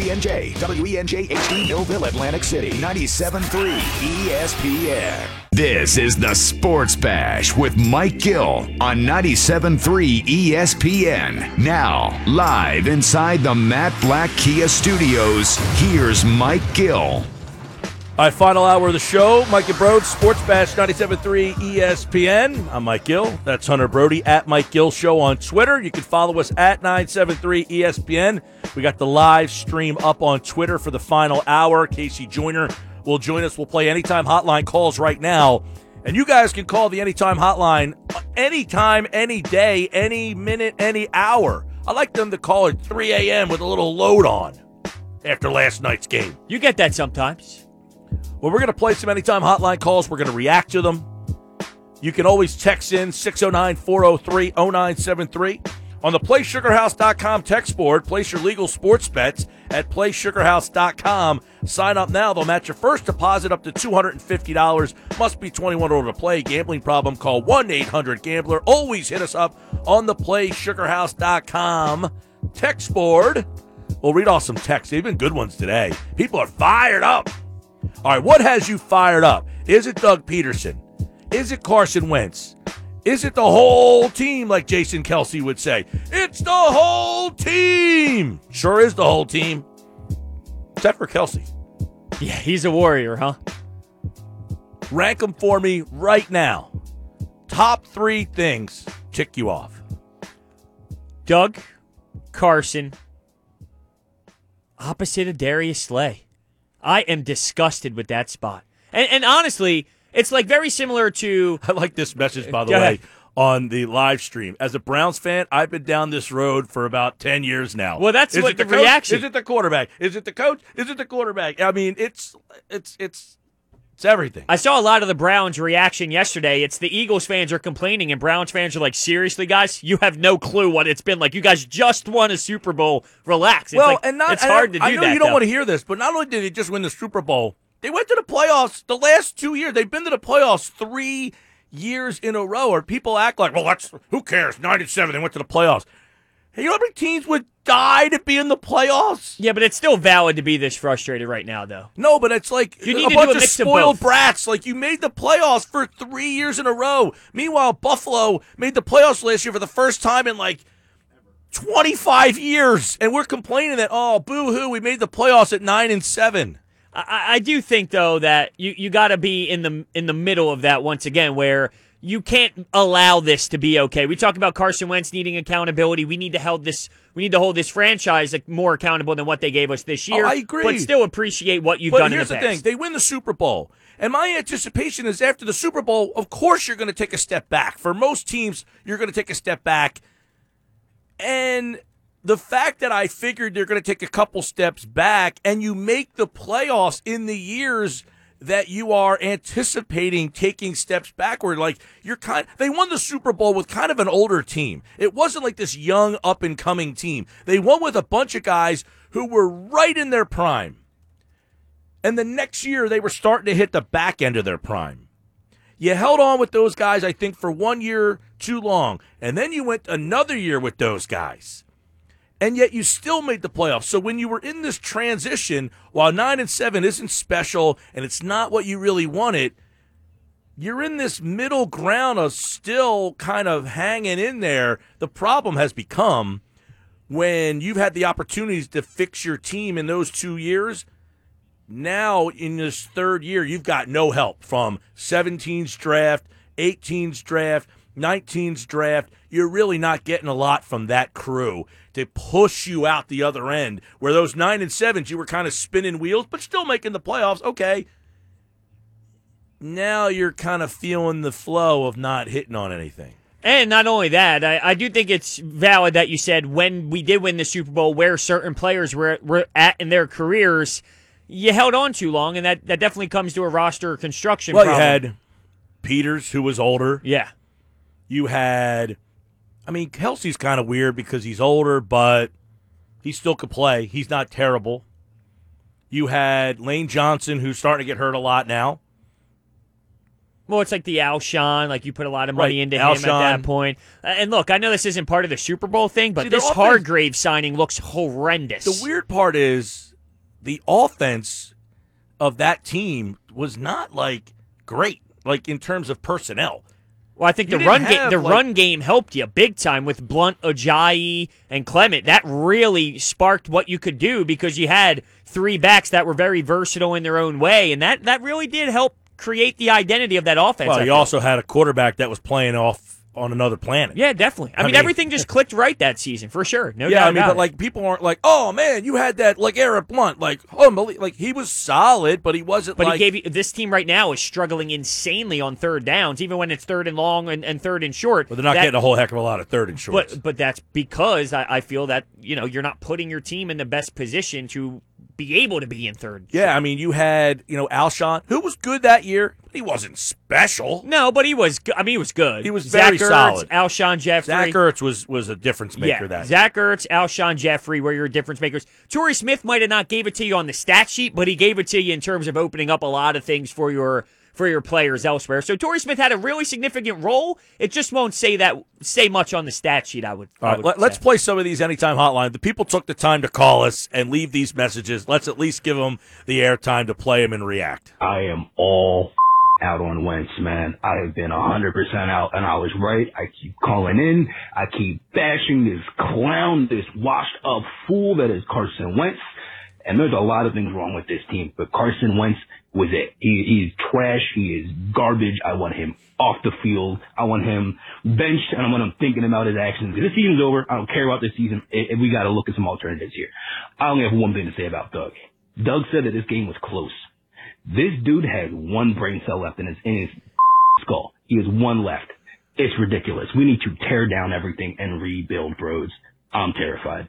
WENJ, WENJ HD Millville, Atlantic City, 97.3 ESPN. This is the Sports Bash with Mike Gill on 97.3 ESPN. Now, live inside the Matt Blatt Kia Studios, here's Mike Gill. All right, final hour of the show. Mike and Brode, Sports Bash 97.3 ESPN. I'm Mike Gill. That's Hunter Brody at Mike Gill Show on Twitter. You can follow us at 973 ESPN. We got the live stream up on Twitter for the final hour. K.C. Joyner will join us. We'll play anytime hotline calls right now. And you guys can call the anytime hotline anytime, any day, any minute, any hour. I like them to call at 3 a.m. with a little load on after last night's game. You get that sometimes. Well, we're going to play some anytime hotline calls. We're going to react to them. You can always text in 609 403 0973. On the PlaySugarHouse.com text board, place your legal sports bets at PlaySugarHouse.com. Sign up now. They'll match your first deposit up to $250. Must be 21 or to play. Gambling problem? Call 1 800 Gambler. Always hit us up on the PlaySugarHouse.com text board. We'll read off some texts. They've good ones today. People are fired up. All right, what has you fired up? Is it Doug Pederson? Is it Carson Wentz? Is it the whole team, like Jason Kelce would say? It's the whole team. Sure is the whole team. Except for Kelce. Yeah, he's a warrior, huh? Rank them for me right now. Top three things tick you off. Doug, Carson, opposite of Darius Slay. I am disgusted with that spot. And, and honestly, it's like very similar to. I like this message, by the way, on the live stream. As a Browns fan, I've been down this road for about 10 years now. Well, that's Is what the, the reaction- Is it the quarterback? Is it the coach? Is it the quarterback? I mean, it's it's it's it's everything. I saw a lot of the Browns' reaction yesterday. It's the Eagles fans are complaining, and Browns fans are like, seriously, guys, you have no clue what it's been like. You guys just won a Super Bowl. Relax. It's well, like, and not it's hard to do I know that. you don't though. want to hear this, but not only did they just win the Super Bowl, they went to the playoffs the last two years. They've been to the playoffs three years in a row. Or people act like, well, that's who cares? Nine and seven, they went to the playoffs. Hey, you know how many teams would die to be in the playoffs? Yeah, but it's still valid to be this frustrated right now, though. No, but it's like You need a to do bunch a of mix of spoiled both. brats. Like you made the playoffs for three years in a row. Meanwhile, Buffalo made the playoffs last year for the first time in like 25 years, and we're complaining that oh, boo hoo, we made the playoffs at nine and seven. I, I do think though that you, you got to be in the in the middle of that once again, where you can't allow this to be okay. We talk about Carson Wentz needing accountability. We need to hold this. We need to hold this franchise more accountable than what they gave us this oh, year. Oh, I agree. but still appreciate what you've But done here's in the, the, thing: they win the Super Bowl, and my anticipation is after the Super Bowl, of course, you're going to take a step back. For most teams, you're going to take a step back, and the fact that I figured they're going to take a couple steps back, and you make the playoffs in the years that you are anticipating taking steps backward. Like you're kind they won the Super Bowl with kind of an older team. It wasn't like this young up and coming team. They won with a bunch of guys who were right in their prime. And the next year they were starting to hit the back end of their prime. You held on with those guys, I think, for one year too long. And then you went another year with those guys. And yet you still made the playoffs. So when you were in this transition, while nine and seven isn't special and it's not what you really wanted, you're in this middle ground of still kind of hanging in there. The problem has become when you've had the opportunities to fix your team in those two years. Now, in this third year, you've got no help from 17's draft, 18's draft, 19's draft. You're really not getting a lot from that crew to push you out the other end. Where those nine and sevens, you were kind of spinning wheels, but still making the playoffs. Okay. Now you're kind of feeling the flow of not hitting on anything. And not only that, I, I do think it's valid that you said when we did win the Super Bowl, where certain players were, were at in their careers, you held on too long, and that, that definitely comes to a roster construction Well, problem. you had Peters, who was older. yeah. You had, I mean, Kelce's kind of weird because he's older, but he still could play. He's not terrible. You had Lane Johnson, who's starting to get hurt a lot now. Well, it's like the Alshon, like you put a lot of money Right, into him at that point. And look, I know this isn't part of the Super Bowl thing, but See, this offense- Hargrave signing looks horrendous. The weird part is the offense of that team was not like great, like in terms of personnel. Well, I think You the didn't run game the like- run game helped you big time with Blount, Ajayi, and Clement. That really sparked what you could do because you had three backs that were very versatile in their own way, and that that really did help create the identity of that offense. Well, I you feel. also had a quarterback that was playing off on another planet. yeah, definitely. I, I mean, mean- everything just clicked right that season for sure. No Yeah, doubt I mean, about but it. like people aren't like, oh man, you had that like Eric Blunt, like oh, like he was solid, but he wasn't. But like, he gave you this team right now is struggling insanely on third downs, even when it's third and long and, and third and short. But they're not That- getting a whole heck of a lot of third and shorts. But but that's because I, I feel that you know you're not putting your team in the best position to be able to be in third. yeah, I mean, you had you know Alshon, who was good that year. but He wasn't special. No, but he was. go- I mean, he was good. He was Zach very Ertz, solid. Alshon Jeffery. Zach Ertz was was a difference maker yeah, that. Zach Ertz, Alshon Jeffery were your difference makers. Torrey Smith might have not gave it to you on the stat sheet, but he gave it to you in terms of opening up a lot of things for your for your players elsewhere. So Torrey Smith had a really significant role. It just won't say that say much on the stat sheet. I would. I would let, let's say. play some of these anytime hotline. The people took the time to call us and leave these messages. Let's at least give them the airtime to play them and react. I am all out on Wentz, man. I have been 100% out, and I was right. I keep calling in. I keep bashing this clown, this washed up fool that is Carson Wentz. And there's a lot of things wrong with this team, but Carson Wentz was it. He, he is trash. He is garbage. I want him off the field. I want him benched, and I want him thinking about his actions. This season's over. I don't care about this season. Eh, eh, we got to look at some alternatives here. I only have one thing to say about Doug. Doug said that this game was close. This dude has one brain cell left in his in his skull. He has one left. It's ridiculous. We need to tear down everything and rebuild roads. I'm terrified.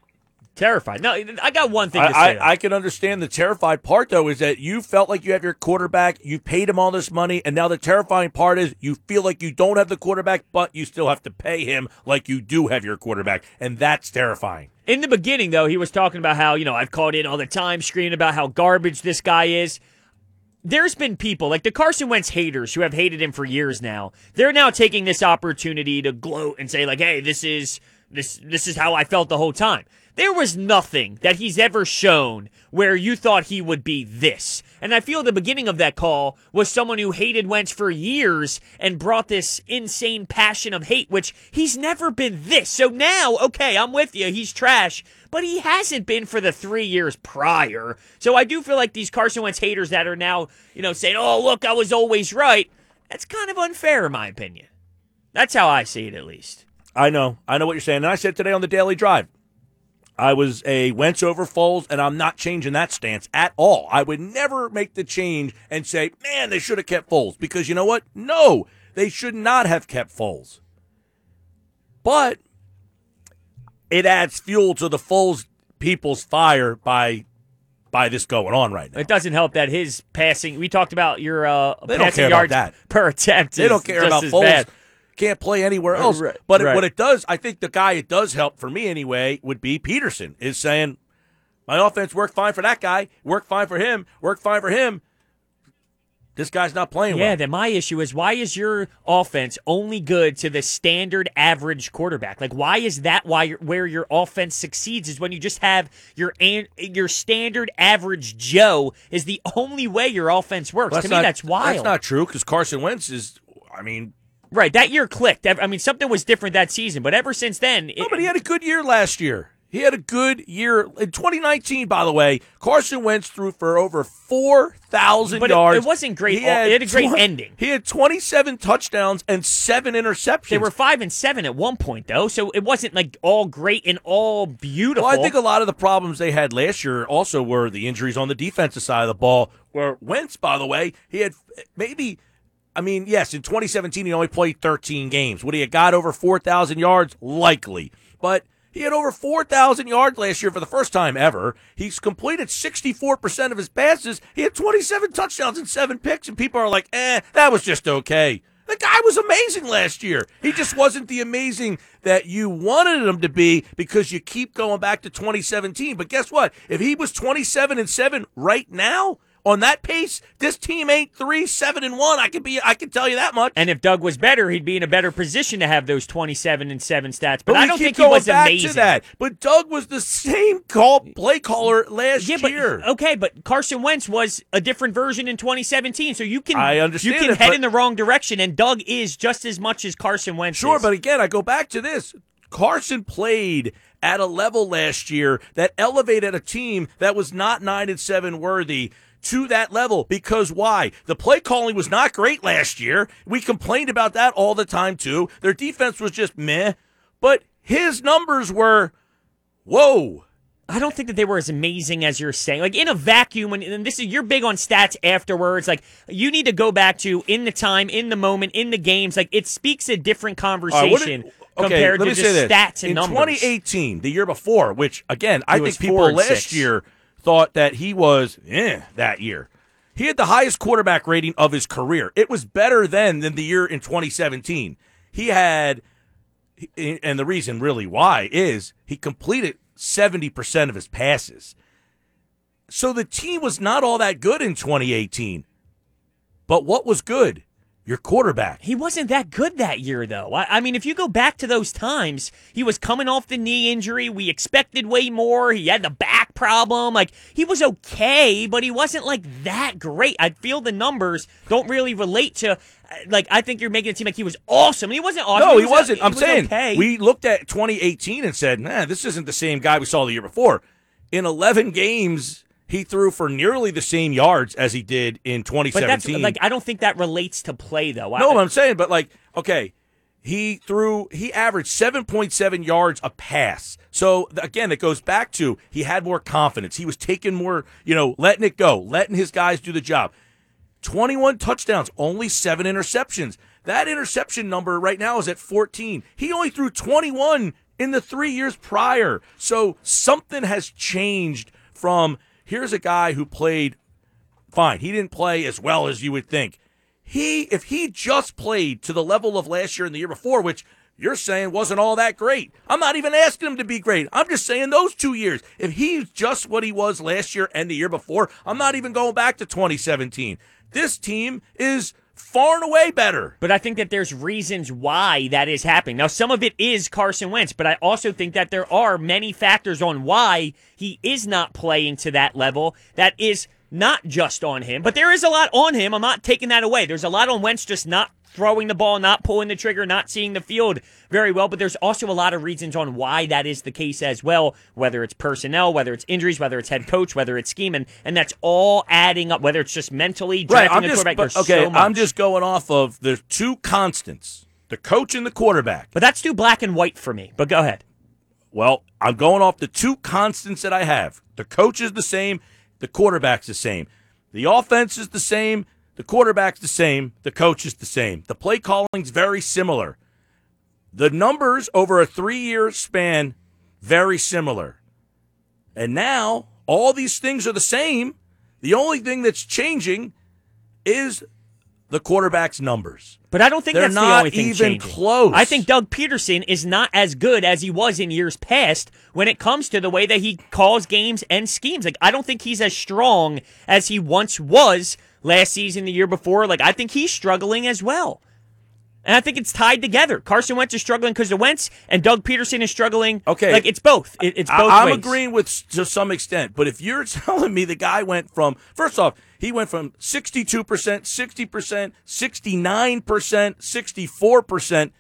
Terrified. No, I got one thing to say. I. I, I can understand the terrified part though is that you felt like you have your quarterback, you paid him all this money, and now the terrifying part is you feel like you don't have the quarterback, but you still have to pay him like you do have your quarterback, and that's terrifying. In the beginning, though, he was talking about how, you know, I've called in all the time, screaming about how garbage this guy is. There's been people, like the Carson Wentz haters, who have hated him for years now. They're now taking this opportunity to gloat and say, like, hey, this is this this is how I felt the whole time. There was nothing that he's ever shown where you thought he would be this. And I feel the beginning of that call was someone who hated Wentz for years and brought this insane passion of hate, which he's never been this. So now, okay, I'm with you. He's trash, but he hasn't been for the three years prior. So I do feel like these Carson Wentz haters that are now, you know, saying, oh, look, I was always right. That's kind of unfair, in my opinion. That's how I see it, at least. I know, I know what you're saying, and I said today on the Daily Drive. I was a Wentz over Foles, and I'm not changing that stance at all. I would never make the change and say, man, they should have kept Foles. Because you know what? No, they should not have kept Foles. But it adds fuel to the Foles people's fire by by this going on right now. It doesn't help that his passing. We talked about your uh, They passing yards that. per attempt. They don't care about Foles. bad. Can't play anywhere else. Right, but it- what it does, I think the guy it does help for me anyway would be Pederson. Is saying my offense worked fine for that guy, worked fine for him, worked fine for him. This guy's not playing Yeah, well. then my issue is why is your offense only good to the standard average quarterback? Like, why is that why your where your offense succeeds is when you just have your an, your standard average Joe is the only way your offense works. Well, to me, not, that's wild. That's not true because Carson Wentz is. I mean, right. That year clicked. I mean, something was different that season, but ever since then, no, but he had a good year last year. He had a good year in 2019. By the way, Carson Wentz threw for over four thousand But it- yards. it wasn't great He had, it had a great ending. He had 27 touchdowns and seven interceptions. they were five and seven at one point though, so it wasn't like all great and all beautiful. Well, I think a lot of the problems they had last year also were the injuries on the defensive side of the ball. Where Wentz, by the way, he had eh, maybe, I mean, yes, in 2017 he only played 13 games. Would he have got over 4,000 yards? Likely, but he had over 4,000 yards last year for the first time ever. He's completed 64% of his passes. He had 27 touchdowns and seven picks, and people are like, eh, that was just okay. The guy was amazing last year. He just wasn't the amazing that you wanted him to be because you keep going back to 2017. But guess what? If he was 27 and 7 right now, On that pace, this team ain't three, seven, and one. I can be. I can tell you that much. And if Doug was better, he'd be in a better position to have those twenty-seven and seven stats. But, we I don't think he was back amazing. to that. But Doug was the same call play caller last Yeah, but year. okay, but Carson Wentz was a different version in 2017, so you can I understand you can it, head in the wrong direction, and Doug is just as much as Carson Wentz. Sure, is. but again, I go back to this. Carson played at a level last year that elevated a team that was not nine and seven worthy to that level because why? The play calling was not great last year. We complained about that all the time too. Their defense was just meh, but his numbers were whoa. I don't think that they were as amazing as you're saying. Like in a vacuum, and, and this is you're big on stats afterwards. Like you need to go back to in the time, in the moment, in the games. Like it speaks a different conversation did- compared to just stats and in numbers. 2018, the year before, which again I think people last six. year thought that he was eh, that year. He had the highest quarterback rating of his career. It was better then than the year in 2017. He had, and the reason really why is he completed 70% of his passes. So the team was not all that good in 2018. But what was good? Your quarterback. He wasn't that good that year, though. I, I mean, if you go back to those times, he was coming off the knee injury. We expected way more. He had the back problem. Like, he was okay, but he wasn't like that great. I feel the numbers don't really relate to, uh, like, I think you're making it seem like he was awesome. He wasn't awesome. No, he, was, wasn't. he I'm was saying okay. we looked at 2018 and said, "Nah, this isn't the same guy we saw the year before." In 11 games, he threw for nearly the same yards as he did in but that's 2017. like, I don't think that relates to play, though. no, I, I'm saying, but like, okay, he threw, he averaged 7.7 yards a pass. So again, it goes back to he had more confidence. He was taking more, you know, letting it go, letting his guys do the job. 21 touchdowns, only seven interceptions. That interception number right now is at 14. He only threw 21 in the three years prior. So something has changed from here's a guy who played fine. He didn't play as well as you would think. He, if he just played to the level of last year and the year before, which you're saying wasn't all that great. I'm not even asking him to be great. I'm just saying those two years. If he's just what he was last year and the year before, I'm not even going back to 2017. This team is far and away better. But I think that there's reasons why that is happening. Now, some of it is Carson Wentz, but I also think that there are many factors on why he is not playing to that level that is not just on him. But there is a lot on him. I'm not taking that away. There's a lot on Wentz just not throwing the ball, not pulling the trigger, not seeing the field very well. But there's also a lot of reasons on why that is the case as well, whether it's personnel, whether it's injuries, whether it's head coach, whether it's scheme, and, and that's all adding up, whether it's just mentally drafting I'm a just, quarterback. but- okay, so. I'm just going off of the two constants the coach and the quarterback. But that's too black and white for me. But go ahead. Well, I'm going off the two constants that I have. The coach is the same, the quarterback's the same. The offense is the same, the quarterback's the same, the coach is the same. The play calling's very similar. The numbers over a three year span, very similar. And now all these things are the same. The only thing that's changing is the quarterback's numbers. But I don't think They're that's the not only thing even changing. close. I think Doug Pederson is not as good as he was in years past when it comes to the way that he calls games and schemes. Like I don't think he's as strong as he once was last season, the year before. Like I think he's struggling as well. And I think it's tied together. Carson Wentz is struggling because of Wentz, and Doug Pederson is struggling. Okay. like it's both. It, it's I- both I'm ways. agreeing with to some extent, but if you're telling me the guy went from first off, he went from 62%, 60%, 69%, 64%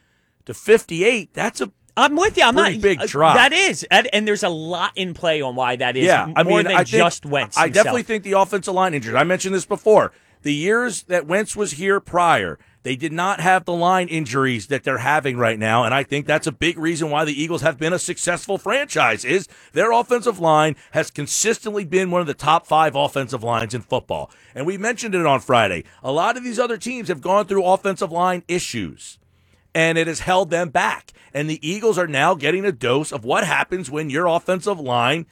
to 58, that's a I'm with you. I'm Pretty not big uh, drop. That is, and, and there's a lot in play on why that is. yeah, I more mean, than I think, just Wentz. I himself. definitely think the offensive line injuries. I mentioned this before. The years that Wentz was here prior, they did not have the line injuries that they're having right now, and I think that's a big reason why the Eagles have been a successful franchise. Is their offensive line has consistently been one of the top five offensive lines in football, and we mentioned it on Friday. A lot of these other teams have gone through offensive line issues and it has held them back. And the Eagles are now getting a dose of what happens when your offensive line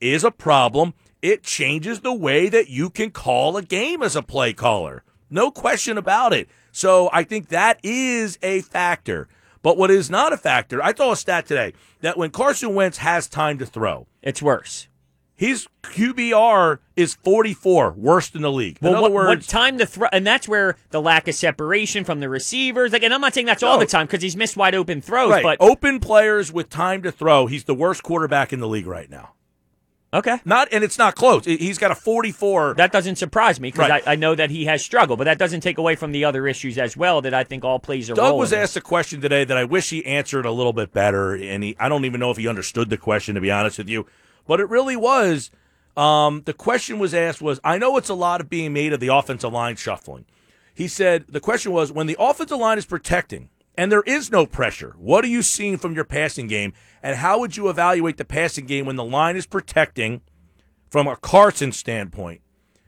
is a problem. It changes the way that you can call a game as a play caller. No question about it. So I think that is a factor. But what is not a factor, I saw a stat today that when Carson Wentz has time to throw, it's worse. His QBR is 44, worst in the league. Well, in other what, what words, time to throw, and that's where the lack of separation from the receivers. Like, and I'm not saying that's all the time because he's missed wide open throws. right, But open players with time to throw, he's the worst quarterback in the league right now. okay, Not, and it's not close. He's got a 44. that doesn't surprise me because Right. I, I know that he has struggled. But that doesn't take away from the other issues as well that I think all plays a Doug role. was in asked a question today that I wish he answered a little bit better, and he, I don't even know if he understood the question, to be honest with you. But it really was. Um, the question was asked was, I know it's a lot of being made of the offensive line shuffling. He said the question was, when the offensive line is protecting and there is no pressure, what are you seeing from your passing game, and how would you evaluate the passing game when the line is protecting from a Carson standpoint,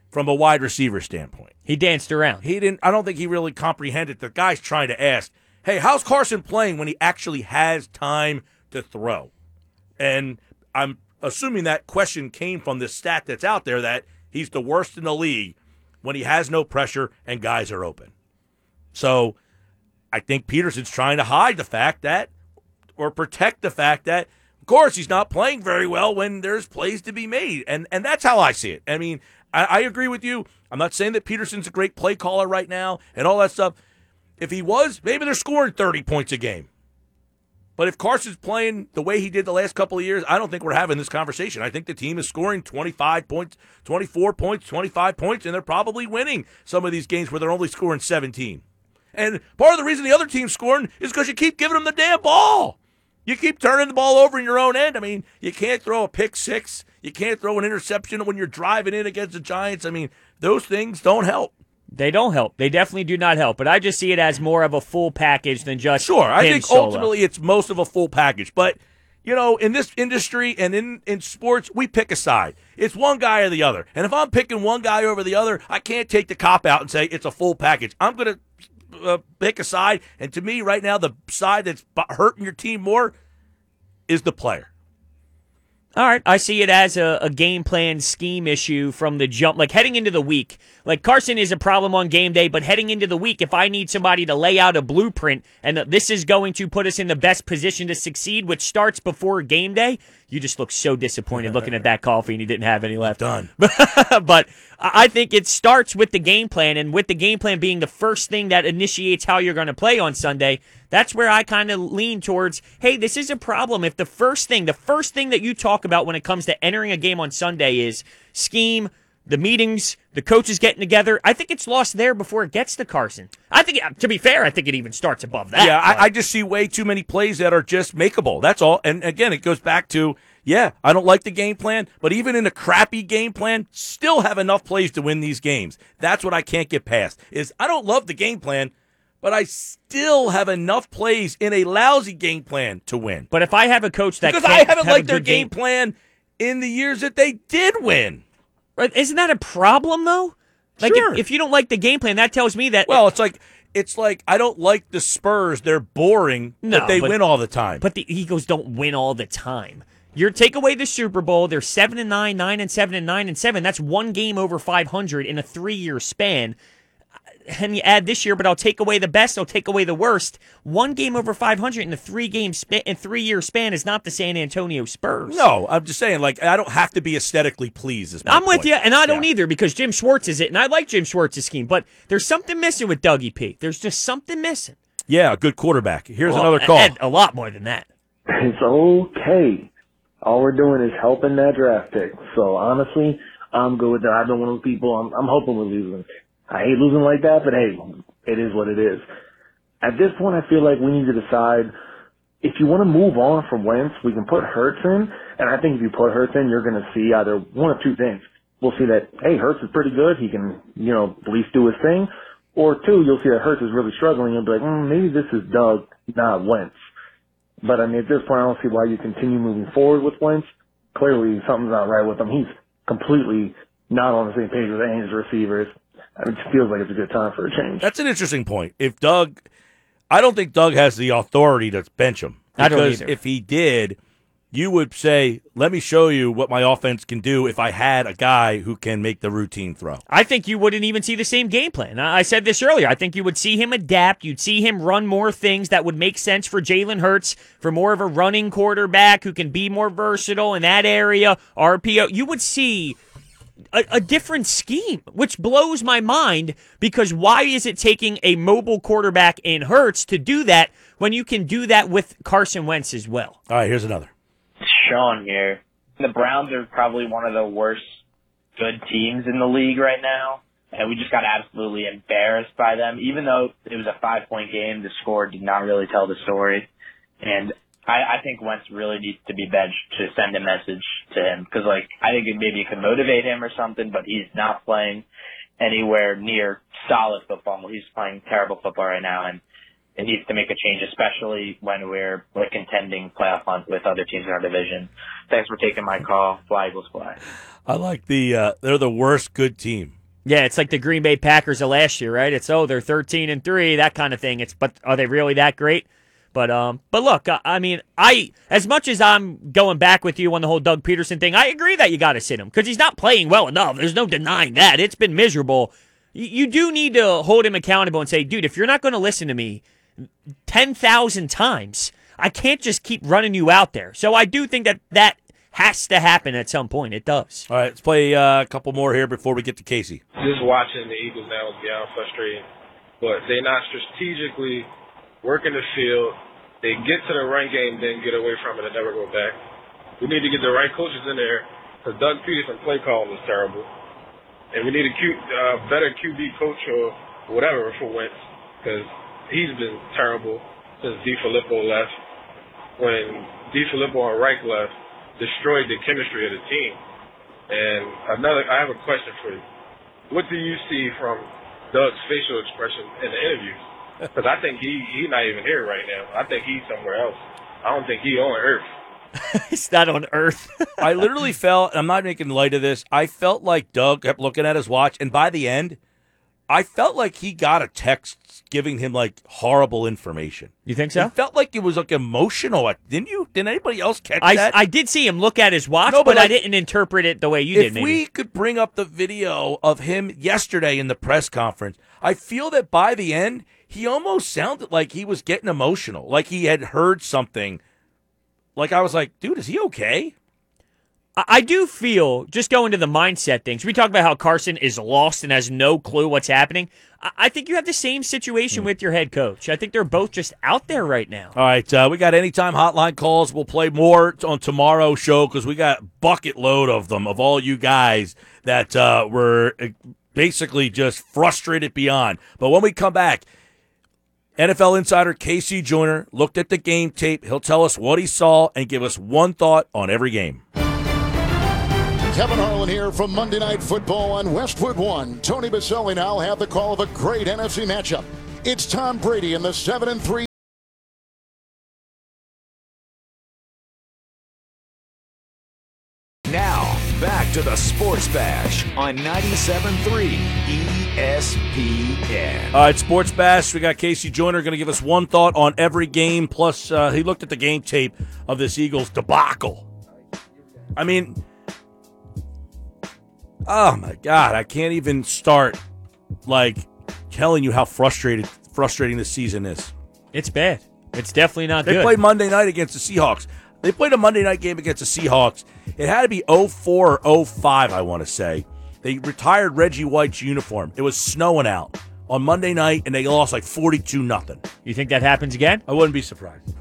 from a wide receiver standpoint? He danced around. he didn't I don't think he really comprehended the guy's trying to ask, "Hey, how's Carson playing when he actually has time to throw?" And I'm assuming that question came from this stat that's out there that he's the worst in the league when he has no pressure and guys are open. So, I think Pederson's trying to hide the fact that or protect the fact that of course he's not playing very well when there's plays to be made. And and that's how i see it. I mean I, I agree with you. I'm not saying that pederson's a great play caller right now and all that stuff. If he was maybe they're scoring 30 points a game but if carson's playing the way he did the last couple of years i don't think we're having this conversation i think the team is scoring 25 points 24 points 25 points and they're probably winning some of these games where they're only scoring 17 and part of the reason the other team's scoring is because you keep giving them the damn ball. You keep turning the ball over in your own end. I mean, you can't throw a pick six. You can't throw an interception when you're driving in against the Giants. I mean, those things don't help. They don't help. They definitely do not help. But I just see it as more of a full package than just Sure, I think solo. ultimately it's most of a full package. But, you know, in this industry and in, in sports, we pick a side. It's one guy or the other. And if I'm picking one guy over the other, I can't take the cop out and say it's a full package. I'm going to uh, pick a side. And to me, right now, the side that's hurting your team more is the player. All right, I see it as a, a game plan scheme issue from the jump. Like heading into the week, like Carson is a problem on game day, but heading into the week, if I need somebody to lay out a blueprint and that this is going to put us in the best position to succeed, which starts before game day, you just look so disappointed looking at that coffee and you didn't have any left. Done. but I think it starts with the game plan, and with the game plan being the first thing that initiates how you're going to play on Sunday. That's where I kind of lean towards. Hey, this is a problem. If the first thing, the first thing that you talk about when it comes to entering a game on Sunday is scheme, the meetings, the coaches getting together, I think it's lost there before it gets to Carson. I think, uh, to be fair, I think it even starts above that. Yeah, I, I just see way too many plays that are just makeable. That's all. And again, it goes back to yeah, I don't like the game plan, but even in a crappy game plan, still have enough plays to win these games. That's what I can't get past. Is I don't love the game plan, but I still have enough plays in a lousy game plan to win. But if I have a coach that Because I haven't have liked their game plan in the years that they did win. Right, Isn't that a problem though? Like Sure. if, if you don't like the game plan, that tells me that Well, it's like it's like I don't like the Spurs. They're boring, No, but they but- win all the time. But the Eagles don't win all the time. You take away the Super Bowl, they're seven and nine, nine and seven, and nine and seven. That's one game over five hundred in a three-year span. And you add this year, but I'll take away the best. I'll take away the worst. One game over five hundred in a three-game span, in three-year span is not the San Antonio Spurs. No, I'm just saying, like, I don't have to be aesthetically pleased. Is my I'm with you, and I don't Yeah. either because Jim Schwartz is it, and I like Jim Schwartz's scheme, but there's something missing with Dougie P. There's just something missing. Yeah, a good quarterback. Here's Well, another call. a lot more than that. It's okay. All we're doing is helping that draft pick. So honestly, I'm good with that. I've been one of those people. I'm, I'm hoping we're losing. I hate losing like that, but hey, it is what it is. At this point, I feel like we need to decide if you want to move on from Wentz, we can put Hurts in, and I think if you put Hurts in, you're going to see either one of two things. We'll see that hey, Hurts is pretty good. He can, you know, at least do his thing. Or two, you'll see that Hurts is really struggling. You'll be like, mm, maybe this is Doug, not Wentz. But I mean, at this point, I don't see why you continue moving forward with Wentz. Clearly, something's not right with him. He's completely not on the same page with any of his receivers. I mean, it feels like it's a good time for a change. That's an interesting point. If Doug, I don't think Doug has the authority to bench him. I don't Because if he did, you would say, "Let me show you what my offense can do if I had a guy who can make the routine throw." I think you wouldn't even see the same game plan. I said this earlier. I think you would see him adapt. You'd see him run more things that would make sense for Jalen Hurts, for more of a running quarterback who can be more versatile in that area. RPO. You would see a, a, different scheme, which blows my mind because why is it taking a mobile quarterback in Hurts to do that when you can do that with Carson Wentz as well? All right, here's another. Sean here. The Browns are probably one of the worst good teams in the league right now. And we just got absolutely embarrassed by them. Even though it was a five point game, the score did not really tell the story. And I, I think Wentz really needs to be benched to send a message to him. Cause like, I think it maybe it could motivate him or something, but he's not playing anywhere near solid football. He's playing terrible football right now. And it needs to make a change, especially when we're like contending playoff hunt with other teams in our division. Thanks for taking my call. Fly Eagles fly. I like the uh, they're the worst good team. Yeah, it's like the Green Bay Packers of last year, right? It's oh they're thirteen and three, that kind of thing. It's but are they really that great? But um, but look, I, I mean, I as much as I'm going back with you on the whole Doug Pederson thing, I agree that you got to sit him because he's not playing well enough. There's no denying that. It's been miserable. You, you do need to hold him accountable and say, dude, if you're not going to listen to me, 10,000 times. I can't just keep running you out there. So I do think that that has to happen at some point. It does. All right, let's play uh, a couple more here before we get to Casey. Just watching the Eagles now is beyond frustrating, but they're not strategically working in the field. They get to the run game, then get away from it and never go back. We need to get the right coaches in there because Doug Pederson play calling is terrible, and we need a Q, uh, better QB coach or whatever for Wentz because he's been terrible since DeFilippo left. When DeFilippo and Reich left, destroyed the chemistry of the team. And another, I have a question for you. What do you see from Doug's facial expression in the interviews? Because I think he he's not even here right now. I think he's somewhere else. I don't think he's on Earth. He's not on Earth. I literally felt, I'm not making light of this, I felt like Doug kept looking at his watch, and by the end, I felt like he got a text giving him like horrible information. You think so? It felt like it was like emotional. Didn't you? Did anybody else catch I, that? I did see him look at his watch, No, but but, I didn't interpret it the way you did. if we could bring up the video of him yesterday in the press conference, I feel that by the end, he almost sounded like he was getting emotional, like he had heard something. Like I was like, dude, is he okay? I do feel just going to the mindset things. We talk about how Carson is lost and has no clue what's happening. I think you have the same situation Hmm. with your head coach. I think they're both just out there right now. All right, uh, we got anytime hotline calls. We'll play more on tomorrow's show because we got bucket load of them of all you guys that uh, were uh, basically just frustrated beyond. But when we come back, NFL insider K.C. Joyner looked at the game tape. He'll tell us what he saw and give us one thought on every game. Kevin Harlan here from Monday Night Football on Westwood One. Tony Boselli now have the call of a great NFC matchup. It's Tom Brady and the 7 and 3 Now, back to the Sports Bash on 97.3 ESPN. All right, Sports Bash. We got K.C. Joyner going to give us one thought on every game. Plus, uh, he looked at the game tape of this Eagles debacle. I mean, oh my God, I can't even start like telling you how frustrated frustrating this season is. It's bad. It's definitely not They good. played Monday night against the Seahawks. They played a Monday night game against the Seahawks. It had to be 04 or 05, I want to say. They retired Reggie White's uniform. It was snowing out on Monday night, and they lost like 42 nothing. you think that happens again? I wouldn't be surprised.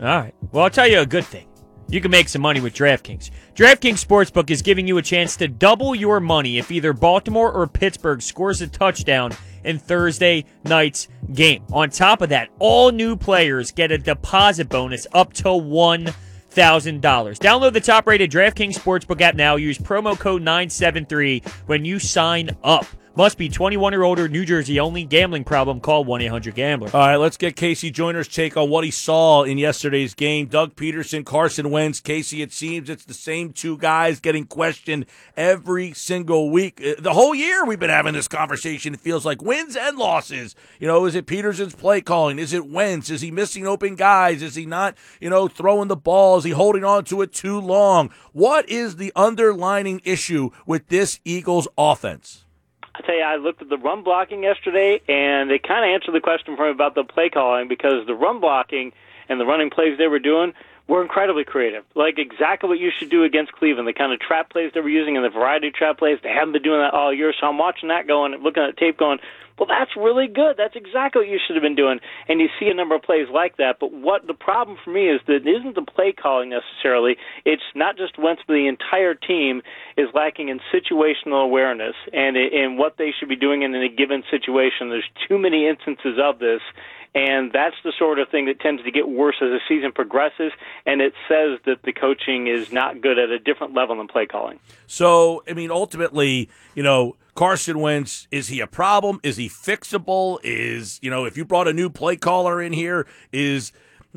All right. Well, I'll tell you a good thing. You can make some money with DraftKings. DraftKings Sportsbook is giving you a chance to double your money if either Baltimore or Pittsburgh scores a touchdown in Thursday night's game. On top of that, all new players get a deposit bonus up to $1,000. Download the top rated DraftKings Sportsbook app now. Use promo code 973 when you sign up. Must be 21 or older, New Jersey only. Gambling problem, call 1 800 Gambler. All right, let's get K.C. Joyner's take on what he saw in yesterday's game. Doug Pederson, Carson Wentz. K.C., it seems it's the same two guys getting questioned every single week. Uh, The whole year we've been having this conversation. It feels like wins and losses. You know, is it Pederson's play calling? Is it Wentz? Is he missing open guys? Is he not, you know, throwing the ball? Is he holding on to it too long? What is the underlining issue with this Eagles offense? I tell you, I looked at the run blocking yesterday, and they kind of answered the question for me about the play calling because the run blocking and the running plays they were doing were incredibly creative. Like exactly what you should do against Cleveland. The kind of trap plays they were using and the variety of trap plays, they haven't been doing that all year. So I'm watching that going, looking at tape going, well, that's really good. That's exactly what you should have been doing. And you see a number of plays like that. But what the problem for me is that it isn't the play calling necessarily. It's not just Wentz, but the entire team is lacking in situational awareness and in what they should be doing in a given situation. There's too many instances of this. And that's the sort of thing that tends to get worse as the season progresses, and it says that the coaching is not good at a different level than play calling. So, I mean, ultimately, you know, Carson Wentz, is he a problem? Is he fixable? Is, you know, if you brought a new play caller in here, is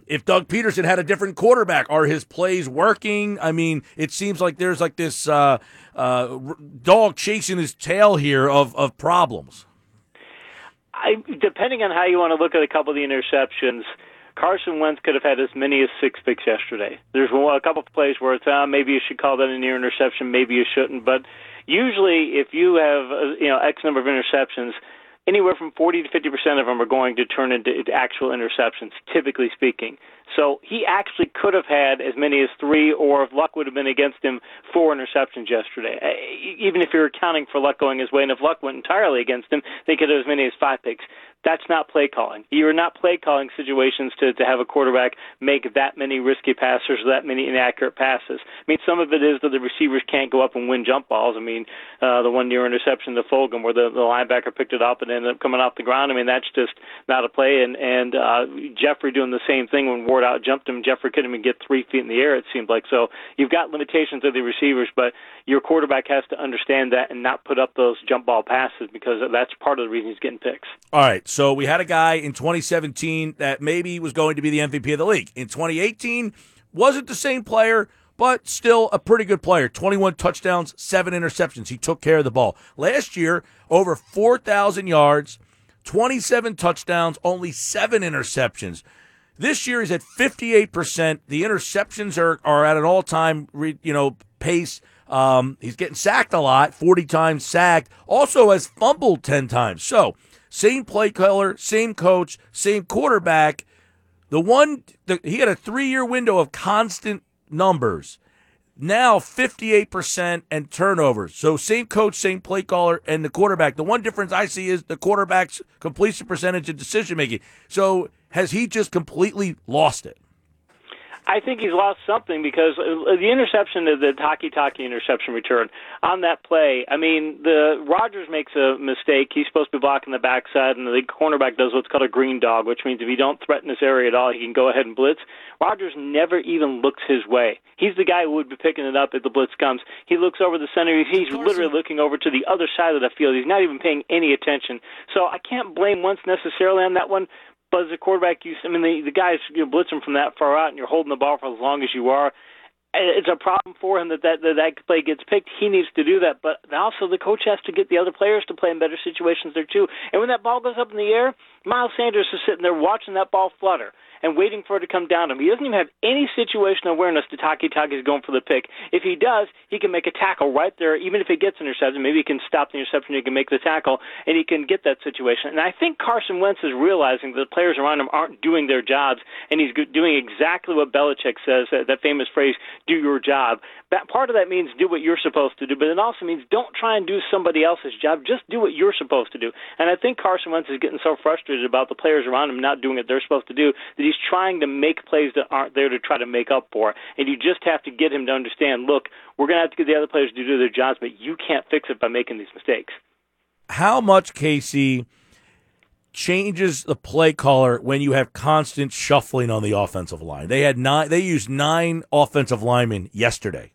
if Doug Pederson had a different quarterback, are his plays working? I mean, it seems like there's like this uh, uh, dog chasing his tail here of, of problems. I, depending on how you want to look at a couple of the interceptions, Carson Wentz could have had as many as six picks yesterday. There's a couple of plays where it's, uh, maybe you should call that a near interception, maybe you shouldn't. But usually, if you have uh, you know X number of interceptions, anywhere from 40 to 50 percent of them are going to turn into actual interceptions, typically speaking. So he actually could have had as many as three, or if luck would have been against him, four interceptions yesterday. Uh, Even if you're accounting for luck going his way, and if luck went entirely against him, they could have as many as five picks. That's not play calling. You're not play calling situations to, to have a quarterback make that many risky passes or that many inaccurate passes. I mean, some of it is that the receivers can't go up and win jump balls. I mean, uh, the one near interception to Fulgham where the, the linebacker picked it up and ended up coming off the ground. I mean, that's just not a play. And, and uh, Jeffery doing the same thing when Ward out jumped him. Jeffery couldn't even get three feet in the air, it seemed like. So you've got limitations of the receivers, but your quarterback has to understand that and not put up those jump ball passes because that's part of the reason he's getting picks. All right, so we had a guy in 2017 that maybe was going to be the MVP of the league. In 2018, wasn't the same player, but still a pretty good player. 21 touchdowns, seven interceptions. He took care of the ball. Last year, over 4,000 yards, 27 touchdowns, only seven interceptions. This year he's at 58%. The interceptions are, are at an all time, you know, pace. Um, he's getting sacked a lot, 40 times sacked. Also has fumbled 10 times. So, same play caller, same coach, same quarterback. The one, the, he had a three year window of constant numbers. Now 58% and turnovers. So same coach, same play caller, and the quarterback. The one difference I see is the quarterback's completion percentage and decision making. So has he just completely lost it? I think he's lost something because uh, the interception, the Takitaki interception return on that play. I mean, the Rogers makes a mistake. He's supposed to be blocking the backside, and the cornerback does what's called a green dog, which means if you don't threaten this area at all, he can go ahead and blitz. Rogers never even looks his way. He's the guy who would be picking it up if the blitz comes. He looks over the center. He's literally looking over to the other side of the field. He's not even paying any attention. So I can't blame Wentz necessarily on that one. But as a quarterback, you I mean the the guys you know, blitzing from that far out, and you're holding the ball for as long as you are. It's a problem for him that that, that that play gets picked. He needs to do that, but also the coach has to get the other players to play in better situations there too. And when that ball goes up in the air, Miles Sanders is sitting there watching that ball flutter and waiting for it to come down to him. He doesn't even have any situational awareness to Takitaki is going for the pick. If he does, he can make a tackle right there, even if he gets intercepted. Maybe he can stop the interception, he can make the tackle, and he can get that situation. And I think Carson Wentz is realizing that the players around him aren't doing their jobs, and he's doing exactly what Belichick says, that, that famous phrase, do your job. That part of that means do what you're supposed to do, but it also means don't try and do somebody else's job. Just do what you're supposed to do. And I think Carson Wentz is getting so frustrated about the players around him not doing what they're supposed to do that he's trying to make plays that aren't there to try to make up for. And you just have to get him to understand, look, we're going to have to get the other players to do their jobs, but you can't fix it by making these mistakes. How much, K.C., changes the play caller when you have constant shuffling on the offensive line? They had nine. They used nine offensive linemen yesterday.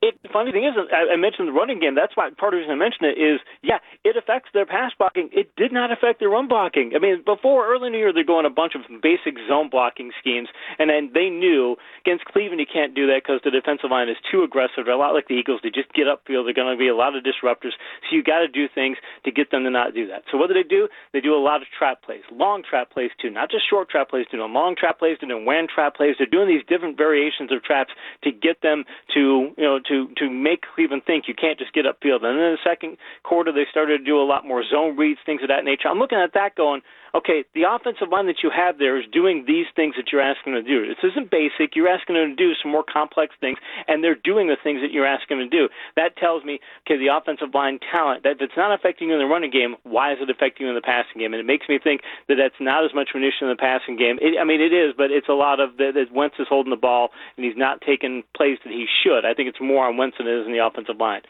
It, the funny thing is, I, mentioned the running game. That's why part of the reason I mentioned it is, yeah, it affects their pass blocking. It did not affect their run blocking. I mean, before early in the year, they're going a bunch of basic zone blocking schemes, and then they knew against Cleveland you can't do that because the defensive line is too aggressive. They're a lot like the Eagles. They just get upfield. They're going to be a lot of disruptors. So you got to do things to get them to not do that. So what do they do? They do a lot of trap plays, long trap plays too, not just short trap plays. They're doing long trap plays. They're doing wham trap plays. They're doing these different variations of traps to get them to you know to to make Cleveland think you can't just get upfield. And then in the second quarter, they started to do a lot more zone reads, things of that nature. I'm looking at that going, okay, the offensive line that you have there is doing these things that you're asking them to do. This isn't basic. You're asking them to do some more complex things, and they're doing the things that you're asking them to do. That tells me, okay, the offensive line talent, that if it's not affecting you in the running game, why is it affecting you in the passing game? And it makes me think that that's not as much an issue in the passing game. It, I mean, it is, but it's a lot of that Wentz is holding the ball, and he's not taking plays that he should. I think it's more on Wentz than it is in the offensive line.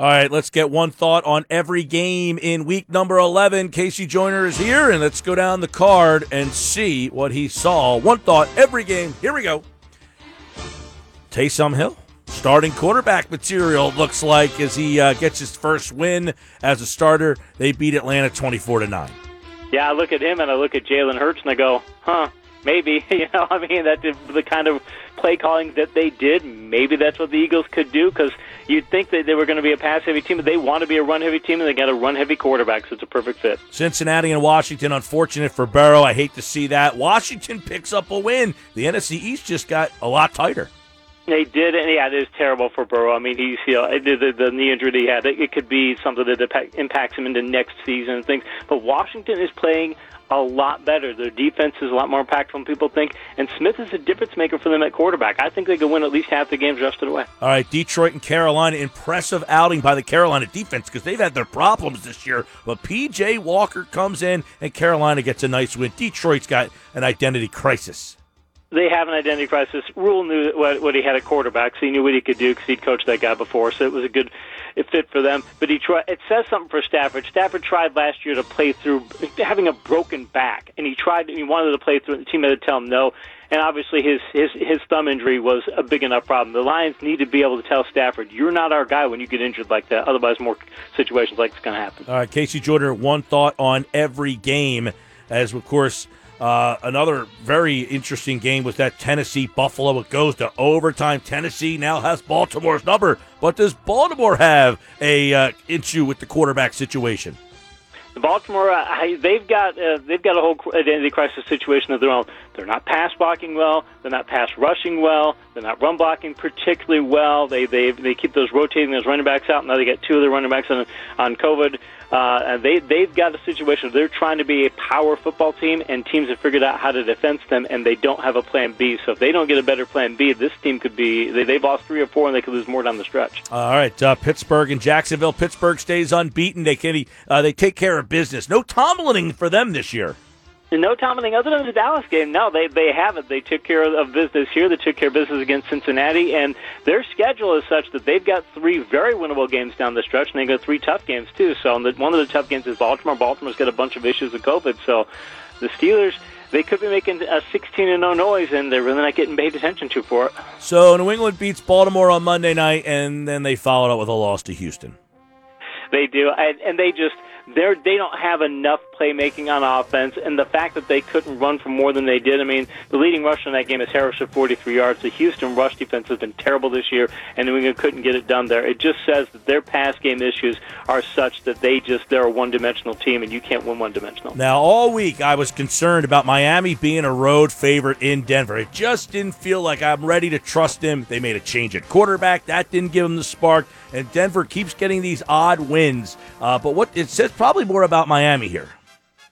All right, let's get one thought on every game in week number 11. K.C. Joyner is here, and let's go down the card and see what he saw. One thought every game. Here we go. Taysom Hill, starting quarterback material, looks like, as he uh, gets his first win as a starter. They beat Atlanta 24 to 9. Yeah, I look at him and I look at Jalen Hurts and I go, huh, maybe. You know, I mean, that's the kind of play calling that they did. Maybe that's what the Eagles could do because you'd think that they were going to be a pass heavy team, but they want to be a run heavy team and they got a run heavy quarterback, so it's a perfect fit. Cincinnati and Washington, unfortunate for Burrow. I hate to see that. Washington picks up a win. The NFC East just got a lot tighter. They did, and yeah, it is terrible for Burrow. I mean, he's you know the, the, the knee injury that he had. It, it could be something that impacts him into next season and things. But Washington is playing a lot better. Their defense is a lot more impactful than people think, and Smith is a difference maker for them at quarterback. I think they could win at least half the games rest of the way. All right, Detroit and Carolina, impressive outing by the Carolina defense because they've had their problems this year. But PJ Walker comes in, and Carolina gets a nice win. Detroit's got an identity crisis they have an identity crisis. Rhule knew what, what he had at quarterback, so he knew what he could do because he'd coached that guy before. So it was a good fit for them. But he. It says something for Stafford. Stafford tried last year to play through having a broken back, and he tried. And he wanted to play through. The team had to tell him no. And obviously, his his his thumb injury was a big enough problem. The Lions need to be able to tell Stafford, "You're not our guy when you get injured like that. Otherwise, more situations like this going to happen." All right, K.C. Joyner. One thought on every game, as of course uh, another very interesting game was that Tennessee Buffalo. It goes to overtime. Tennessee now has Baltimore's number, but does Baltimore have a uh, issue with the quarterback situation? Baltimore, uh, they've got uh, they've got a whole identity crisis situation of their own. They're not pass blocking well. They're not pass rushing well. They're not run blocking particularly well. They they they keep those rotating those running backs out. Now they got two of their running backs on on COVID. Uh, and they they've got a situation. They're trying to be a power football team, and teams have figured out how to defend them, and they don't have a plan B. So if they don't get a better plan B, this team could be they, they've lost three or four, and they could lose more down the stretch. All right, uh, Pittsburgh and Jacksonville. Pittsburgh stays unbeaten. They can uh, they take care of business. No Tomlin for them this year. No Tomlin other than the Dallas game. No, they they haven't. They took care of business here. They took care of business against Cincinnati, and their schedule is such that they've got three very winnable games down the stretch, and they got three tough games too. So the, one of the tough games is Baltimore. Baltimore's got a bunch of issues with COVID, so the Steelers they could be making a 16 and 0 noise, and they're really not getting paid attention to for it. So New England beats Baltimore on Monday night, and then they followed up with a loss to Houston. They do, and, and they just they're they don't have enough playmaking on offense, and the fact that they couldn't run for more than they did. I mean, the leading rusher in that game is Harris at 43 yards. The Houston rush defense has been terrible this year, and New England couldn't get it done there. It just says that their pass game issues are such that they just they're a one-dimensional team, and you can't win one-dimensional. Now, all week I was concerned about Miami being a road favorite in Denver. It just didn't feel like I'm ready to trust them. They made a change at quarterback that didn't give them the spark, and Denver keeps getting these odd wins. Uh, but what it says probably more about Miami here.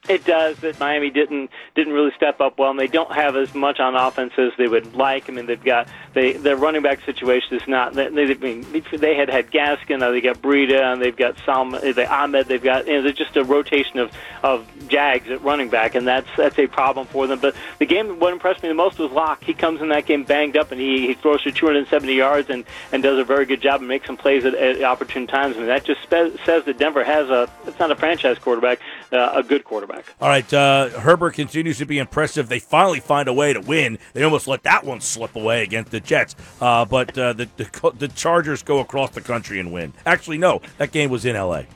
It does, but Miami didn't didn't really step up well, and they don't have as much on offense as they would like. I mean, they've got they their running back situation is not. They, they, I mean, they had had Gaskin, now they got Breida, and they've got Salma, they Ahmed. They've got you know, they're just a rotation of of Jags at running back, and that's that's a problem for them. But the game, what impressed me the most was Lock. He comes in that game banged up, and he, he throws for 270 yards and and does a very good job and makes some plays at, at opportune times. I mean, that just spe- says that Denver has a. It's not a franchise quarterback, uh, a good quarterback. All right, uh, Herbert continues to be impressive. They finally find a way to win. They almost let that one slip away against the Jets, uh, but uh, the, the the Chargers go across the country and win. Actually, no, that game was in L.A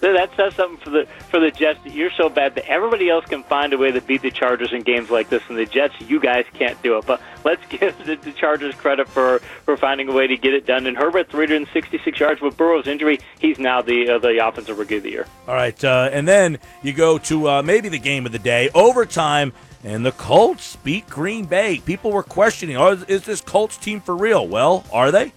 that says something for the for the Jets that you're so bad that everybody else can find a way to beat the Chargers in games like this, and the Jets, you guys can't do it. But let's give the, the Chargers credit for for finding a way to get it done. And Herbert, 366 yards with Burrow's injury, he's now the uh, the offensive rookie of the year. All right, uh, and then you go to uh, maybe the game of the day, overtime. And the Colts beat Green Bay. People were questioning, oh, is this Colts team for real? Well, are they?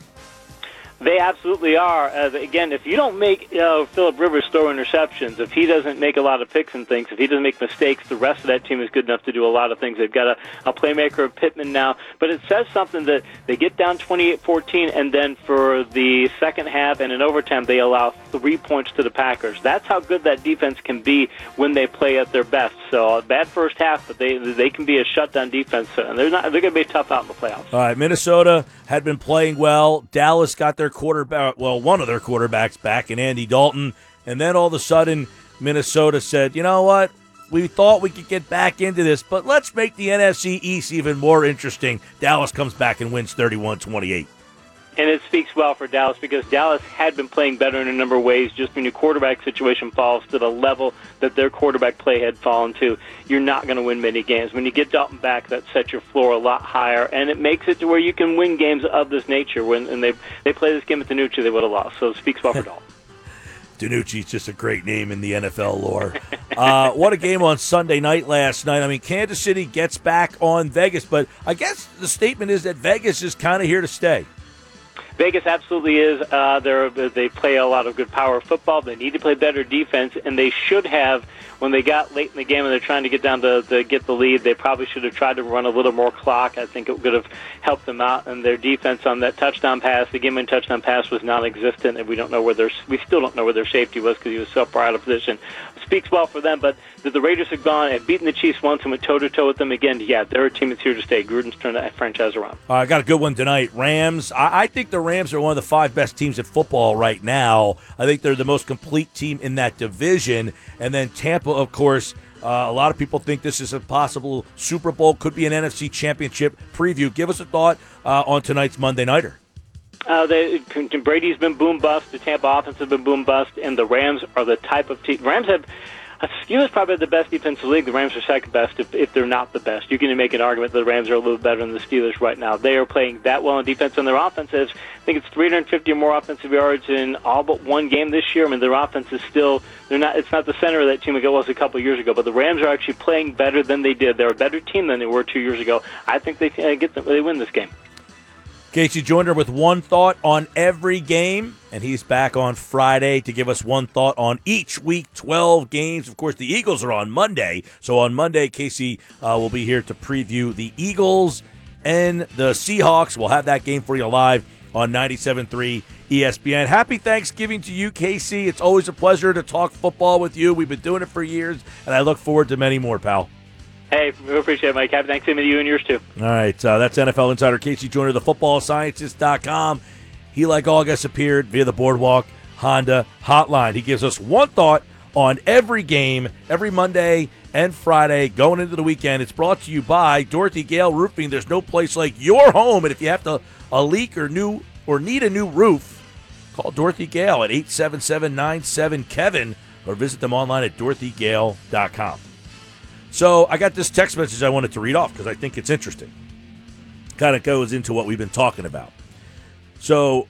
They absolutely are. Uh, again, if you don't make uh, Philip Rivers throw interceptions, if he doesn't make a lot of picks and things, if he doesn't make mistakes, the rest of that team is good enough to do a lot of things. They've got a, a playmaker of Pittman now, but it says something that they get down 28-14, and then for the second half and in overtime, they allow three points to the Packers. That's how good that defense can be when they play at their best. So a bad first half, but they they can be a shutdown defense, and they're not they're going to be tough out in the playoffs. All right, Minnesota had been playing well. Dallas got their quarterback, well, one of their quarterbacks back in Andy Dalton. And then all of a sudden, Minnesota said, you know what? We thought we could get back into this, but let's make the NFC East even more interesting. Dallas comes back and wins 31 28 and it speaks well for Dallas because Dallas had been playing better in a number of ways. Just when your quarterback situation falls to the level that their quarterback play had fallen to, you're not going to win many games. When you get Dalton back, that sets your floor a lot higher, and it makes it to where you can win games of this nature. When and they they play this game at DiNucci, they would have lost. So it speaks well for Dalton. is just a great name in the NFL lore. uh, what a game on Sunday night last night. I mean, Kansas City gets back on Vegas, but I guess the statement is that Vegas is kind of here to stay. Vegas absolutely is. Uh, they they play a lot of good power football. They need to play better defense, and they should have when they got late in the game and they're trying to get down to, to get the lead. They probably should have tried to run a little more clock. I think it would have helped them out. And their defense on that touchdown pass, the game-winning touchdown pass, was non-existent, and we don't know where their we still don't know where their safety was because he was so far out of position. Speaks well for them, but the Raiders have gone and beaten the Chiefs once and went toe to toe with them again. Yeah, they're a team that's here to stay. Gruden's turned that franchise around. Uh, I got a good one tonight. Rams. I, I think the Rams are one of the five best teams in football right now. I think they're the most complete team in that division. And then Tampa, of course. Uh, a lot of people think this is a possible Super Bowl, could be an NFC Championship preview. Give us a thought uh, on tonight's Monday Nighter. Uh, they, Brady's been boom bust. The Tampa offense has been boom bust, and the Rams are the type of team. Rams have Steelers probably the best defensive league. The Rams are second best if, if they're not the best. You can make an argument that the Rams are a little better than the Steelers right now. They are playing that well in defense, and their offense is, I think it's 350 or more offensive yards in all but one game this year. I mean, their offense is still they're not. It's not the center of that team it was a couple years ago, but the Rams are actually playing better than they did. They're a better team than they were two years ago. I think they uh, get them, they win this game. K.C. Joyner with one thought on every game, and he's back on Friday to give us one thought on each week 12 games. Of course, the Eagles are on Monday, so on Monday, K.C. uh, will be here to preview the Eagles and the Seahawks. We'll have that game for you live on 97.3 ESPN. Happy Thanksgiving to you, Casey. It's always a pleasure to talk football with you. We've been doing it for years, and I look forward to many more, pal. Hey, we appreciate it, Mike. Happy Thanksgiving to you and yours too. All right, uh, that's NFL insider K.C. Joyner, the footballscientist.com. He, like August, appeared via the Boardwalk Honda hotline. He gives us one thought on every game, every Monday and Friday going into the weekend. It's brought to you by Dorothy Gale Roofing. There's no place like your home, and if you have to a leak or new or need a new roof, call Dorothy Gale at 877-97-KEVIN or visit them online at dorothyGale.com. So I got this text message I wanted to read off because I think it's interesting. Kind of goes into what we've been talking about. So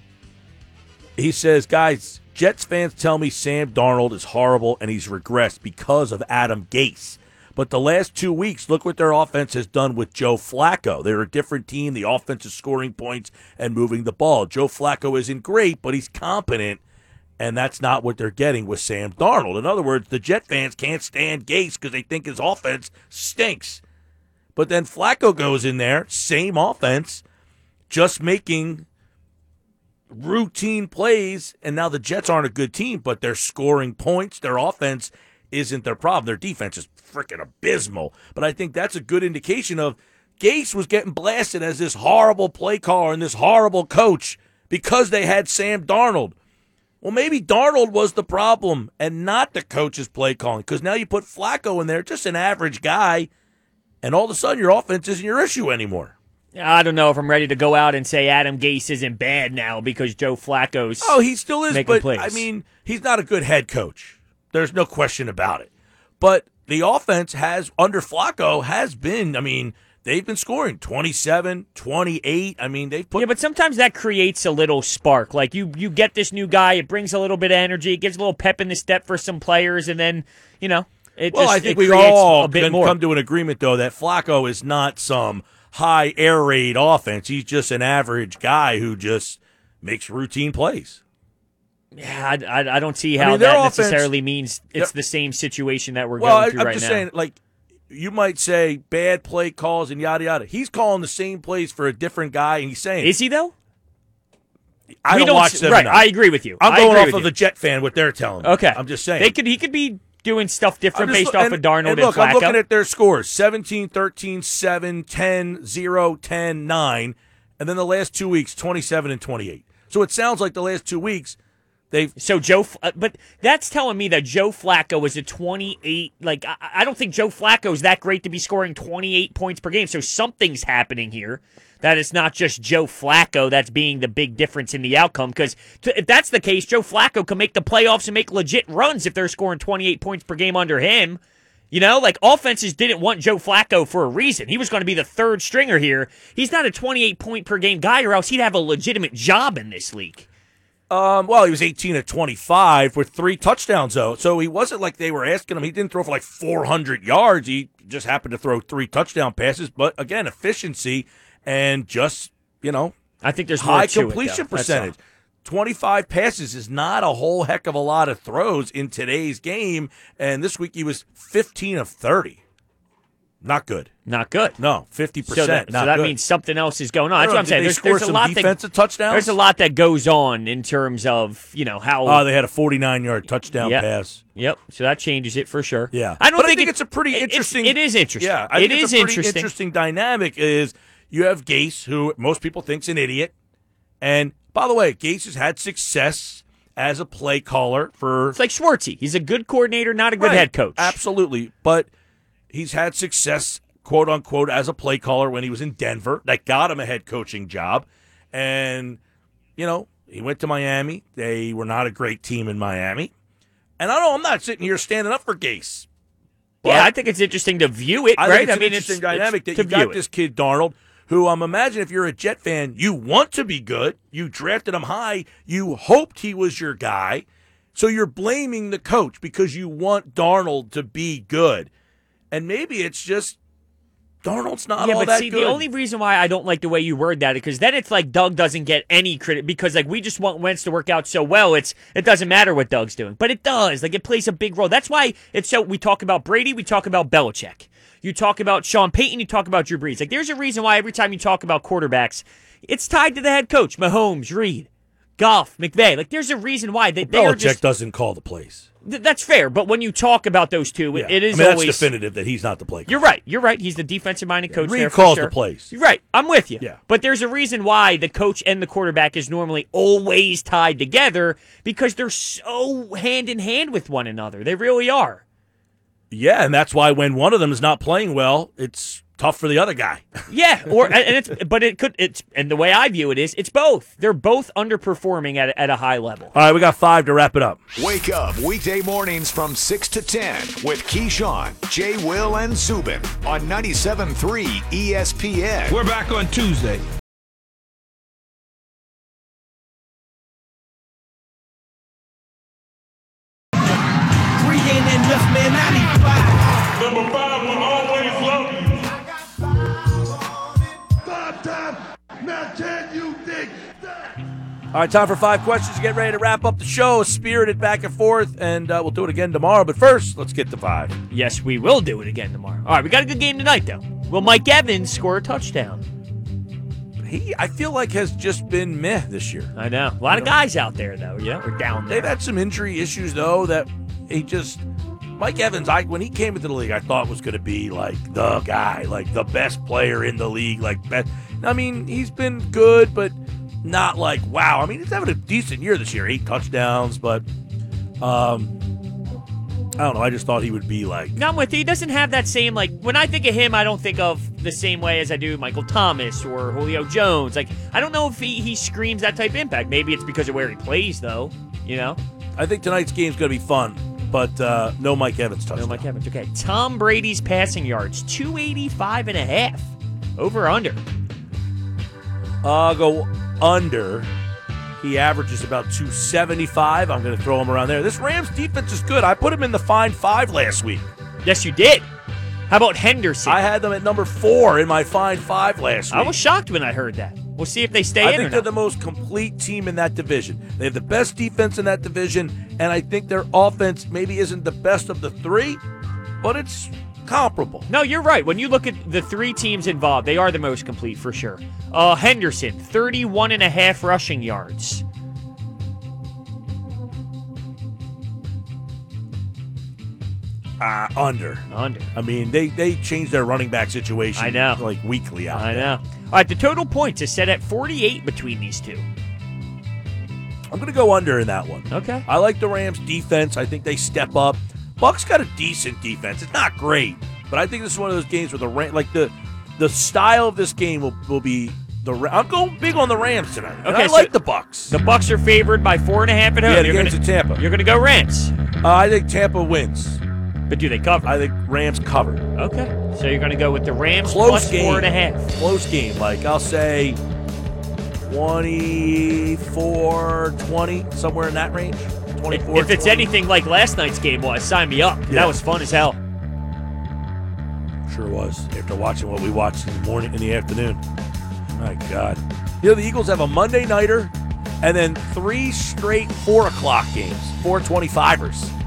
he says, guys, Jets fans tell me Sam Darnold is horrible and he's regressed because of Adam Gase. But the last two weeks, look what their offense has done with Joe Flacco. They're a different team. The offense is scoring points and moving the ball. Joe Flacco isn't great, but he's competent and that's not what they're getting with Sam Darnold. In other words, the Jet fans can't stand Gase because they think his offense stinks. But then Flacco goes in there, same offense, just making routine plays, and now the Jets aren't a good team, but they're scoring points. Their offense isn't their problem. Their defense is freaking abysmal. But I think that's a good indication of Gase was getting blasted as this horrible play caller and this horrible coach because they had Sam Darnold. Well, maybe Darnold was the problem and not the coach's play calling because now you put Flacco in there, just an average guy, and all of a sudden your offense isn't your issue anymore. I don't know if I'm ready to go out and say Adam Gase isn't bad now because Joe Flacco's. Oh, he still is, making but plays. I mean, he's not a good head coach. There's no question about it. But the offense has under Flacco has been, I mean, they've been scoring 27, 28. I mean, they've put Yeah, but sometimes that creates a little spark. Like you, you get this new guy, it brings a little bit of energy, it gives a little pep in the step for some players, and then you know it Well, just I think we all can come to an agreement, though, that Flacco is not some high air raid offense. He's just an average guy who just makes routine plays. yeah, I, I, I don't see I how mean, that offense- necessarily means it's the same situation that we're Well, going I, through I'm right just now. saying, like, you might say bad play calls and yada yada. He's calling the same plays for a different guy, and he's saying, is he though? "I We don't, watch them Right, enough." I agree with you. I'm going off of you. the Jet fan what they're telling me. Okay, I'm just saying they could he could be doing stuff different just based loo- off of Darnold and, look, Flacco. I'm looking at their scores 17, 13, 7, 10, 0, 10, 9. And then the last two weeks, 27 and 28. So it sounds like the last two weeks, they've. So Joe, uh, but that's telling me that Joe Flacco is a 28. Like I, I don't think Joe Flacco is that great to be scoring 28 points per game. So something's happening here. That it's not just Joe Flacco that's being the big difference in the outcome. Because if that's the case, Joe Flacco can make the playoffs and make legit runs if they're scoring 28 points per game under him. You know, like offenses didn't want Joe Flacco for a reason. He was going to be the third stringer here. He's not a 28 point per game guy, or else he'd have a legitimate job in this league. Um, well, he was 18 of 25 with three touchdowns, though. So he wasn't like they were asking him. He didn't throw for like 400 yards. He just happened to throw three touchdown passes. But again, efficiency and just, you know, I think there's high it, completion all. percentage. 25 passes is not a whole heck of a lot of throws in today's game. And this week he was 15 of 30. Not good. Not good. No, 50%. So that, so that means something else is going on. That's what I'm saying. There's, there's a lot defensive that, touchdowns? There's a lot that goes on in terms of you know how. Oh, they had a 49 yard touchdown Yep. pass. Yep. So that changes it for sure. Yeah, I don't but think, I think it- it's a pretty interesting. It is interesting. Yeah, I it a interesting. interesting dynamic. Is you have Gase, who most people think's an idiot, and by the way, Gase has had success as a play caller for It's like Schwartzy. He's a good coordinator, not a good Right. head coach. Absolutely. But he's had success, quote unquote, as a play caller when he was in Denver. That got him a head coaching job. And, you know, he went to Miami. They were not a great team in Miami. And I know I'm not sitting here standing up for Gase. yeah, I think it's interesting to view it. I right? think it's I an mean, interesting it's, dynamic it's that to you got it. this kid Darnold, who I'm imagine if you're a Jet fan, you want to be good. You drafted him high. You hoped he was your guy. So you're blaming the coach because you want Darnold to be good. And maybe it's just Darnold's not yeah, all but that see, good. the only reason why I don't like the way you word that because then it's like Doug doesn't get any credit because like we just want Wentz to work out so well. It's it doesn't matter what Doug's doing, but it does. Like it plays a big role. That's why it's so. We talk about Brady, we talk about Belichick. You talk about Sean Payton, you talk about Drew Brees. Like there's a reason why every time you talk about quarterbacks, it's tied to the head coach, Mahomes, Reid, Goff, McVay. Like there's a reason why they, they are Belichick just. doesn't call the plays. th- that's fair, but when you talk about those two, Yeah. it is I mean, always that's definitive that he's not the play. You're right. You're right. He's the defensive minded coach. Reid there calls the sure. plays. You're right. I'm with you. Yeah. But there's a reason why the coach and the quarterback is normally always tied together because they're so hand in hand with one another. They really are. Yeah, and that's why when one of them is not playing well, it's tough for the other guy. Yeah. Or and it's but it could it's and the way I view it is it's both. They're both underperforming at at a high level. All right, we got five to wrap it up. Wake up weekday mornings from 6 to 10 with Keyshawn, Jay Will, and Zubin on 97.3 ESPN. We're back on Tuesday. Number five All right, time for five questions. Get ready to wrap up the show. Spirited back and forth, and uh, we'll do it again tomorrow. But first, let's get to five. Yes, we will do it again tomorrow. All right, we got a good game tonight though. Will Mike Evans score a touchdown? He, I feel like, has just been meh this year. I know. A lot of guys out there though, Yeah, know, are down there. They've had some injury issues though that he just Mike Evans. I when he came into the league, I thought was going to be like the guy, like the best player in the league. Like best. I mean, he's been good, but not like wow. I mean, he's having a decent year this year, eight touchdowns, but um, I don't know. I just thought he would be like No, I'm with you. He doesn't have that same like when I think of him, I don't think of the same way as I do Michael Thomas or Julio Jones. Like I don't know if he, he screams that type of impact. Maybe it's because of where he plays, though. You know, I think tonight's game's going to be fun, but uh, no Mike Evans touchdown. no Mike Evans. Okay, Tom Brady's passing yards 285 and a half. over under. I'll go under. He averages about 275. I'm going to throw him around there. This Rams defense is good. I put him in the fine five last week. Yes, you did. How about Henderson? I had them at number four in my fine five last week. I was shocked when I heard that. We'll see if they stay in. I think they're not. the most complete team in that division. They have the best defense in that division, and I think their offense maybe isn't the best of the three, but it's comparable. No, you're right. When you look at the three teams involved, they are the most complete for sure. Uh, Henderson, 31 and a half rushing yards. Uh, under. Under. I mean, they they change their running back situation. I know. like weekly out. I there. know. All right, the total points is set at 48 between these two. I'm going to go under in that one. Okay. I like the Rams defense. I think they step up. Bucks got a decent defense. It's not great, but I think this is one of those games where the Ram, like the the style of this game will, will be the. Ra- I'm going big on the Rams tonight. And Okay, I so like the Bucks. The Bucks are favored by four and a half at home. Yeah, the you're game's gonna, at Tampa. You're going to go Rams, Uh, I think Tampa wins. but do they cover? I think Rams cover. Okay, so you're going to go with the Rams Close plus game. four and a half. Close game. Like I'll say 24 20, somewhere in that range. 24 If it's 20. anything like last night's game was, sign me up. Yeah. That was fun as hell. Sure was. After watching what we watched in the morning, in the afternoon. My God. You know, the Eagles have a Monday nighter and then three straight four o'clock games, four 25ers.